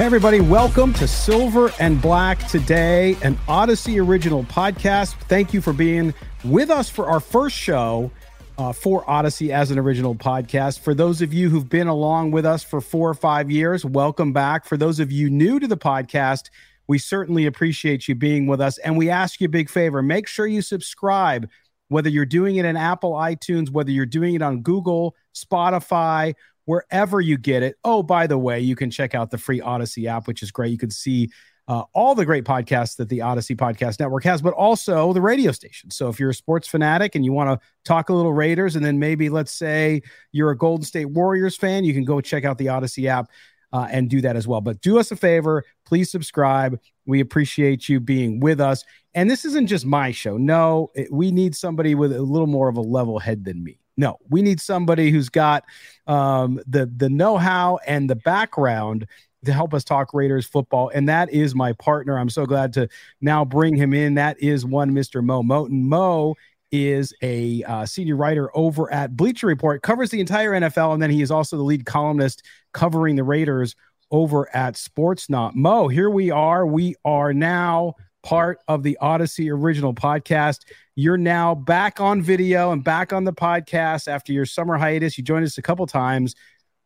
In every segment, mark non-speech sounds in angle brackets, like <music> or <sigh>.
Everybody, welcome to Silver and Black today, an Audacy original podcast. Thank you for being with us for our first show uh, for Audacy as an original podcast. For those of you who've been along with us for four or five years, welcome back. For those of you new to the podcast, we certainly appreciate you being with us. And we ask you a big favor make sure you subscribe, whether you're doing it in Apple iTunes, whether you're doing it on Google, Spotify, wherever you get it. Oh, by the way, you can check out the free Audacy app, which is great. You can see uh, all the great podcasts that the Audacy Podcast Network has, but also the radio station. So if you're a sports fanatic and you want to talk a little Raiders, and then maybe let's say you're a Golden State Warriors fan, you can go check out the Audacy app. Uh, and do that as well. But do us a favor, please subscribe. We appreciate you being with us. And this isn't just my show. No, it, we need somebody with a little more of a level head than me. No, we need somebody who's got um, the the know how and the background to help us talk Raiders football, and that is my partner. I'm so glad to now bring him in. That is one Mr. Mo Moton. Mo is a uh, senior writer over at Bleacher Report, covers the entire NFL, and then he is also the lead columnist covering the Raiders over at Sportsnaut. Mo, here we are. We are now part of the Audacy original podcast. You're now back on video and back on the podcast after your summer hiatus. You joined us a couple times,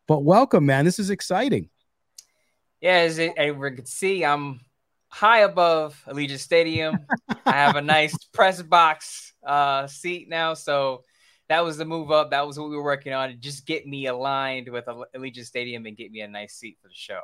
but welcome, man. This is exciting. Yeah, as everyone can see, I'm high above Allegiant Stadium. I have a <laughs> nice press box uh, seat now, so that was the move up. That was what we were working on to just get me aligned with Allegiant Stadium and get me a nice seat for the show.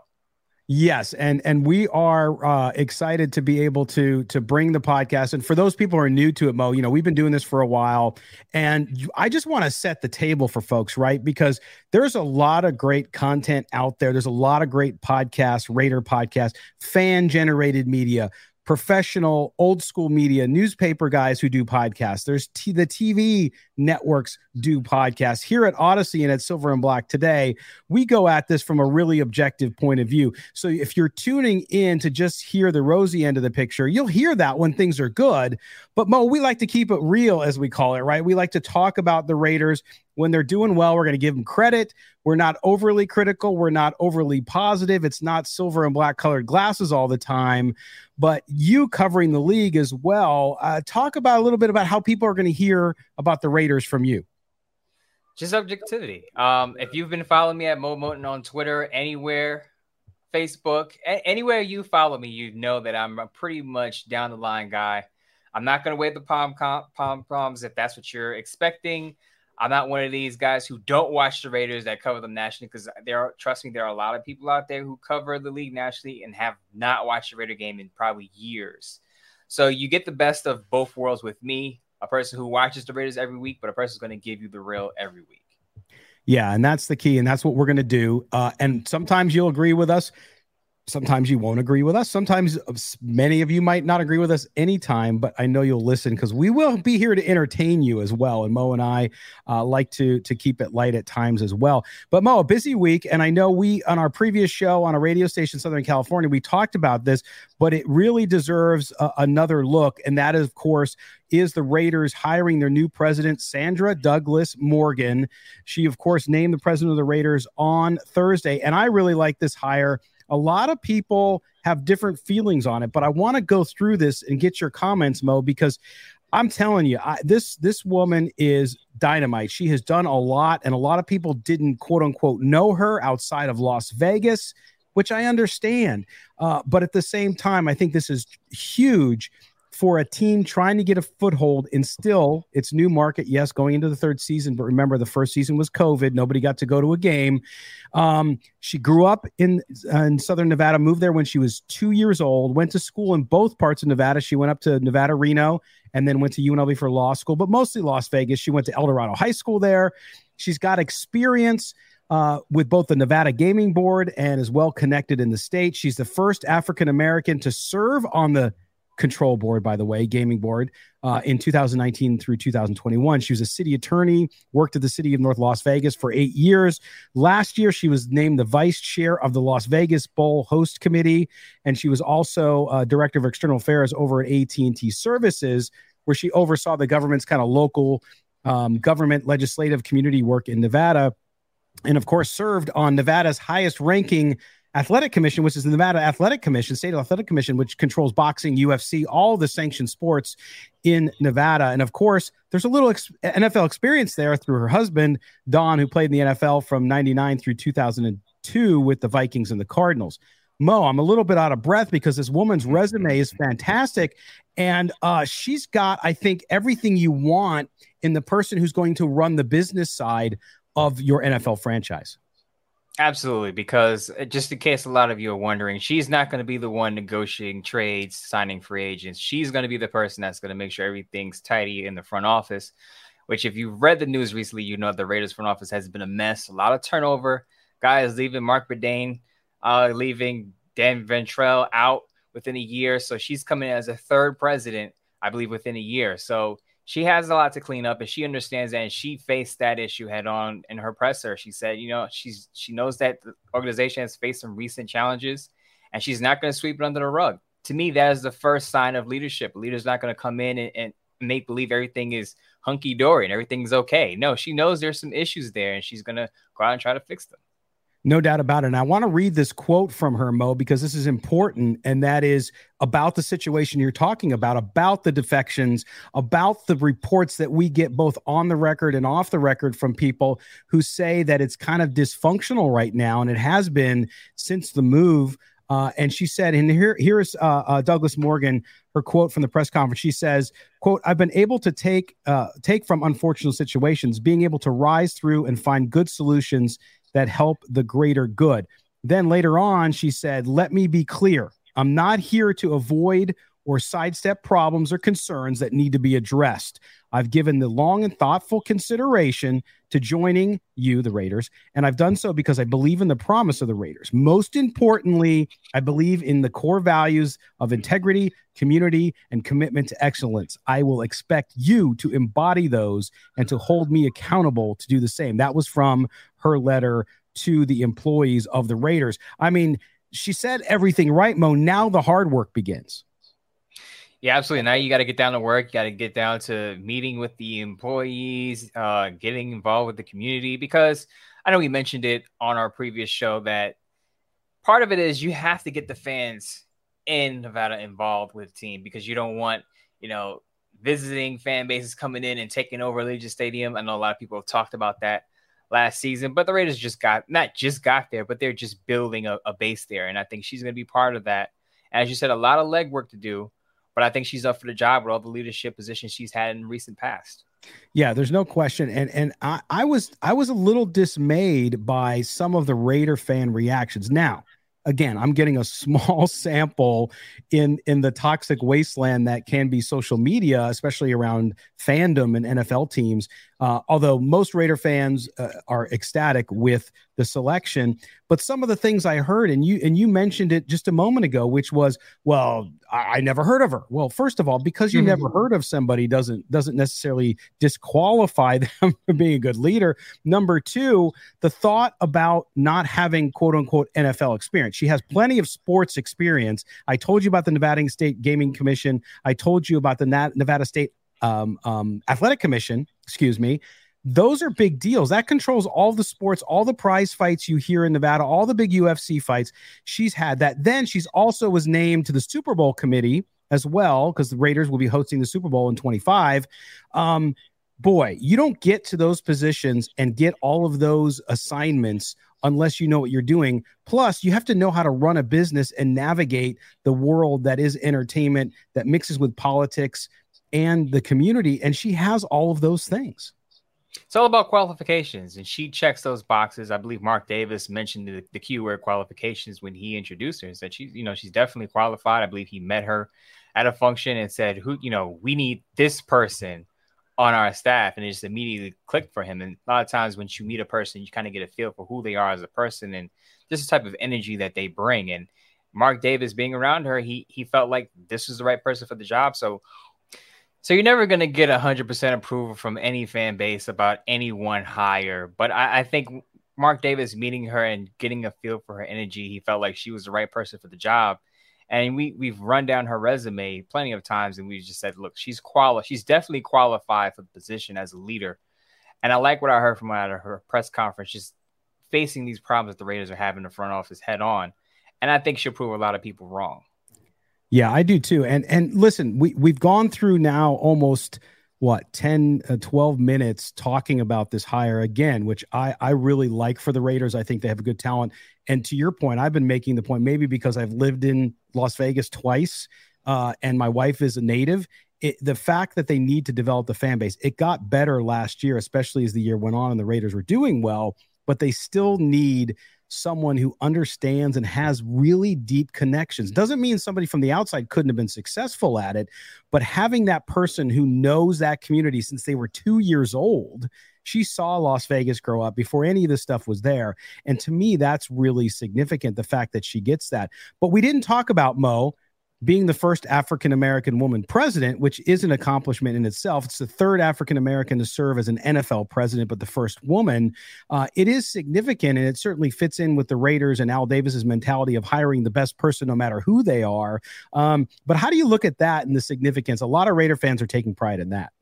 Yes, and and we are uh, excited to be able to to bring the podcast. And for those people who are new to it, Mo, you know we've been doing this for a while, and I just want to set the table for folks, right? Because there's a lot of great content out there. There's a lot of great podcasts, Raider podcasts, fan generated media professional old school media newspaper guys who do podcasts. There's t- the tv networks do podcasts. Here at audacy and at silver and black today we go at this from a really objective point of view. So if you're tuning in to just hear the rosy end of the picture you'll hear that when things are good. But mo we like to keep it real as we call it right? We like to talk about the raiders when they're doing well, we're going to give them credit. We're not overly critical. We're not overly positive. It's not silver and black colored glasses all the time. But you covering the league as well, uh, talk about a little bit about how people are going to hear about the Raiders from you. Just objectivity. Um, if you've been following me at Mo Moton on Twitter, anywhere, Facebook, a- anywhere you follow me, you know that I'm a pretty much down the line guy. I'm not going to wave the palm palm palms if that's what you're expecting. I'm not one of these guys who don't watch the Raiders that cover them nationally because there are, trust me, there are a lot of people out there who cover the league nationally and have not watched a Raider game in probably years. So you get the best of both worlds with me, a person who watches the Raiders every week, but a person who's going to give you the real every week. Yeah, and that's the key, and that's what we're going to do. Uh, and sometimes you'll agree with us. Sometimes you won't agree with us. Sometimes uh, many of you might not agree with us anytime, but I know you'll listen because we will be here to entertain you as well. And Mo and I uh, like to to keep it light at times as well. But Mo, a busy week, and I know we on our previous show on a radio station Southern California we talked about this, but it really deserves another look, and that is, of course is the Raiders hiring their new president, Sandra Douglass Morgan. She, of course, named the president of the Raiders on Thursday. And I really like this hire a lot of people have different feelings on it, but I want to go through this and get your comments, Mo, because I'm telling you, I, this this woman is dynamite. She has done a lot, and a lot of people didn't quote unquote know her outside of Las Vegas. which I understand. Uh, but at the same time, I think this is huge for a team trying to get a foothold in still its new market. Yes, going into the third season, but remember the first season was COVID. Nobody got to go to a game. Um, she grew up in uh, in Southern Nevada, moved there when she was two years old. Went to school in both parts of Nevada. She went up to Nevada Reno and then went to UNLV for law school, but mostly Las Vegas. She went to Eldorado High School there. She's got experience. Uh, with both the Nevada Gaming Board and is well connected in the state. She's the first African American to serve on the control board, by the way, gaming board, uh, in 2019 through 2021. She was a city attorney, worked at the city of North Las Vegas for eight years. Last year, she was named the vice chair of the Las Vegas Bowl Host Committee, and she was also uh, director of external affairs over at AT&T Services, where she oversaw the government's kind of local um, government legislative community work in Nevada, and of course served on Nevada's highest ranking Athletic Commission, which is the Nevada Athletic Commission, State Athletic Commission, which controls boxing, UFC, all the sanctioned sports in Nevada. And of course, there's a little ex- NFL experience there through her husband, Don, who played in the NFL from 99 through 2002 with the Vikings and the Cardinals. Mo, I'm a little bit out of breath because this woman's resume is fantastic. And uh, she's got, I think, everything you want in the person who's going to run the business side of your NFL franchise. Absolutely, because uh, just in case a lot of you are wondering, she's not going to be the one negotiating trades, signing free agents. She's going to be the person that's going to make sure everything's tidy in the front office. Which, if you've read the news recently, you know the Raiders front office has been a mess, a lot of turnover. Guys leaving, Marc Badain uh, leaving, Dan Ventrelle out within a year. So she's coming as a third president, I believe, within a year. So she has a lot to clean up and she understands that and she faced that issue head on in her presser. She said you know she's she knows that the organization has faced some recent challenges and she's not going to sweep it under the rug. To me that is the first sign of leadership. A leader's not going to come in and, and make believe everything is hunky-dory and everything's okay. No she knows there's some issues there and she's going to go out and try to fix them no doubt about it. And I want to read this quote from her, Mo, because this is important. And that is about the situation you're talking about, about the defections, about the reports that we get both on the record and off the record from people who say that it's kind of dysfunctional right now. And it has been since the move. Uh, and she said, and here, here's uh, uh, Douglass Morgan, her quote from the press conference. She says, "quote I've been able to take uh, take from unfortunate situations, being able to rise through and find good solutions that help the greater good. Then later on, she said, Let me be clear. I'm not here to avoid or sidestep problems or concerns that need to be addressed. I've given the long and thoughtful consideration to joining you, the Raiders, and I've done so because I believe in the promise of the Raiders. Most importantly, I believe in the core values of integrity, community, and commitment to excellence. I will expect you to embody those and to hold me accountable to do the same. That was from her letter to the employees of the Raiders. I mean, she said everything right, Mo. Now the hard work begins. Yeah, absolutely. Now you got to get down to work. You got to get down to meeting with the employees, uh, getting involved with the community. Because I know we mentioned it on our previous show that part of it is you have to get the fans in Nevada involved with the team because you don't want, you know, visiting fan bases coming in and taking over Allegiant Stadium. I know a lot of people have talked about that last season, but the Raiders just got not just got there, but they're just building a, a base there. And I think she's going to be part of that. As you said, a lot of legwork to do but I think she's up for the job with all the leadership positions she's had in recent past. Yeah, there's no question. And and I, I was I was a little dismayed by some of the Raider fan reactions. Now, again, I'm getting a <laughs> small sample in in the toxic wasteland that can be social media, especially around fandom and NFL teams. Uh, although most Raider fans uh, are ecstatic with the selection, but some of the things I heard, and you and you mentioned it just a moment ago, which was, well, I, I never heard of her. Well, first of all, because you mm-hmm. never heard of somebody doesn't doesn't necessarily disqualify <laughs> them from being a good leader. Number two, the thought about not having quote unquote NFL experience. She has plenty of sports experience. I told you about the Nevada State Gaming Commission. I told you about the Nevada State um, um, Athletic Commission, excuse me, those are big deals. That controls all the sports, all the prize fights you hear in Nevada, all the big UFC fights. She's had that. Then she's also was named to the Super Bowl committee as well because the Raiders will be hosting the Super Bowl in 25. Um, boy, you don't get to those positions and get all of those assignments unless you know what you're doing. Plus, you have to know how to run a business and navigate the world that is entertainment that mixes with politics and the community. And she has all of those things. It's all about qualifications, and she checks those boxes. I believe Mark Davis mentioned the, the keyword qualifications when he introduced her and said she's, you know, she's definitely qualified. I believe he met her at a function and said, "Who, you know, we need this person on our staff," and it just immediately clicked for him. And a lot of times when you meet a person, you kind of get a feel for who they are as a person and just the type of energy that they bring. And Mark Davis being around her, he he felt like this was the right person for the job. So so you're never going to get 100% approval from any fan base about any one hire. But I, I, think Mark Davis meeting her and getting a feel for her energy, he felt like she was the right person for the job. And we we've run down her resume plenty of times, and we just said, look, she's quali- she's definitely qualified for the position as a leader. And I like what I heard from out of her press conference, just facing these problems that the Raiders are having in the front office head on. And I think she'll prove a lot of people wrong. Yeah, I do too. And and listen, we we've gone through now almost what 10 uh, 12 minutes talking about this hire again which i i really like for the raiders i think they have a good talent and to your point i've been making the point maybe because i've lived in las vegas twice uh, and my wife is a native it, the fact that they need to develop the fan base it got better last year especially as the year went on and the raiders were doing well but they still need someone who understands and has really deep connections. Doesn't mean somebody from the outside couldn't have been successful at it, but having that person who knows that community since they were two years old. She saw Las Vegas grow up before any of this stuff was there. And to me, that's really significant the fact that she gets that. But we didn't talk about Mo being the first African American woman president, which is an accomplishment in itself. It's the third African American to serve as an NFL president, but the first woman. Uh, it is significant, and it certainly fits in with the Raiders and Al Davis's mentality of hiring the best person, no matter who they are. Um, but how do you look at that and the significance? A lot of Raider fans are taking pride in that.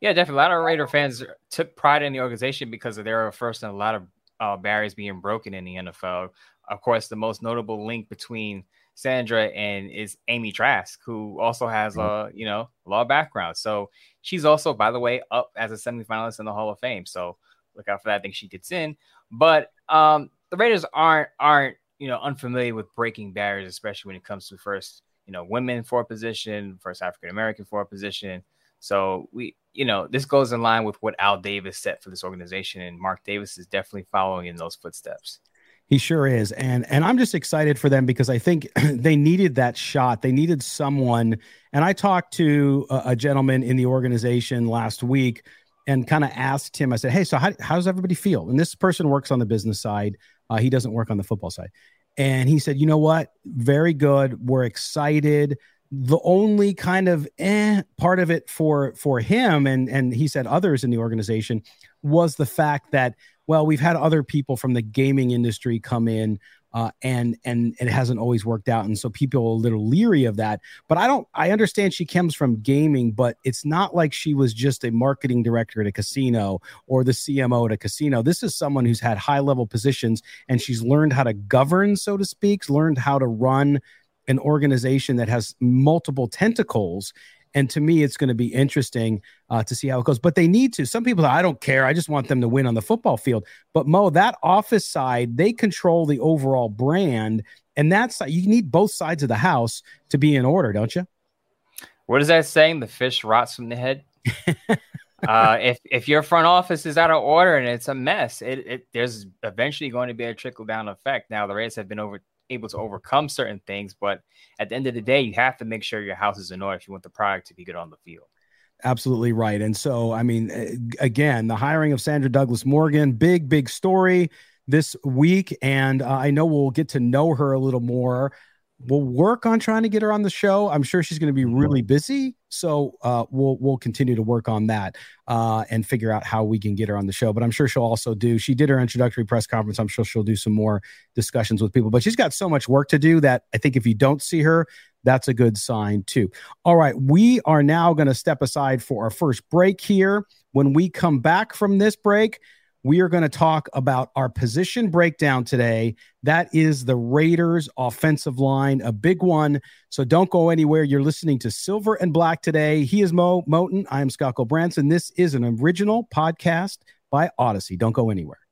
Yeah, definitely. A lot of Raider fans took pride in the organization because they were first in a lot of uh, barriers being broken in the NFL. Of course, the most notable link between Sandra and is Amy Trask, who also has a you know law background. So she's also, by the way, up as a semifinalist in the Hall of Fame. So look out for that. I think she gets in. But um, the Raiders aren't aren't you know unfamiliar with breaking barriers, especially when it comes to first you know women for a position, first African American for a position. So we you know this goes in line with what Al Davis set for this organization, and Mark Davis is definitely following in those footsteps. He sure is. And and I'm just excited for them because I think <clears throat> they needed that shot. They needed someone. And I talked to a, a gentleman in the organization last week and kind of asked him, I said, Hey, so how, how does everybody feel? And this person works on the business side. Uh, he doesn't work on the football side. And he said, You know what? Very good. We're excited. The only kind of eh part of it for for him and and he said others in the organization was the fact that well, we've had other people from the gaming industry come in uh, and and it hasn't always worked out, and so people are a little leery of that. But I don't. I understand she comes from gaming, but it's not like she was just a marketing director at a casino or the CMO at a casino. This is someone who's had high level positions, and she's learned how to govern, so to speak, learned how to run an organization that has multiple tentacles and to me, it's going to be interesting uh, to see how it goes. But they need to. Some people, I don't care. I just want them to win on the football field. But Mo, that office side, they control the overall brand, and that's you need both sides of the house to be in order, don't you? What is that saying? The fish rots from the head. <laughs> uh, if if your front office is out of order and it's a mess, it, it there's eventually going to be a trickle down effect. Now the Rays have been over able to overcome certain things. But at the end of the day, you have to make sure your house is in order if you want the product to be good on the field. Absolutely right. And so, I mean, again, the hiring of Sandra Douglass Morgan, big, big story this week. And uh, I know we'll get to know her a little more we'll work on trying to get her on the show. I'm sure she's going to be really busy, so uh, we'll we'll continue to work on that uh, and figure out how we can get her on the show. But I'm sure she'll also do. She did her introductory press conference. I'm sure she'll do some more discussions with people. But she's got so much work to do that I think if you don't see her, that's a good sign too. All right, we are now going to step aside for our first break here. When we come back from this break we are going to talk about our position breakdown today. That is the Raiders offensive line, a big one. So don't go anywhere. You're listening to Silver and Black today. He is Mo Moton. I am Scott Branson. This is an original podcast by Audacy. Don't go anywhere.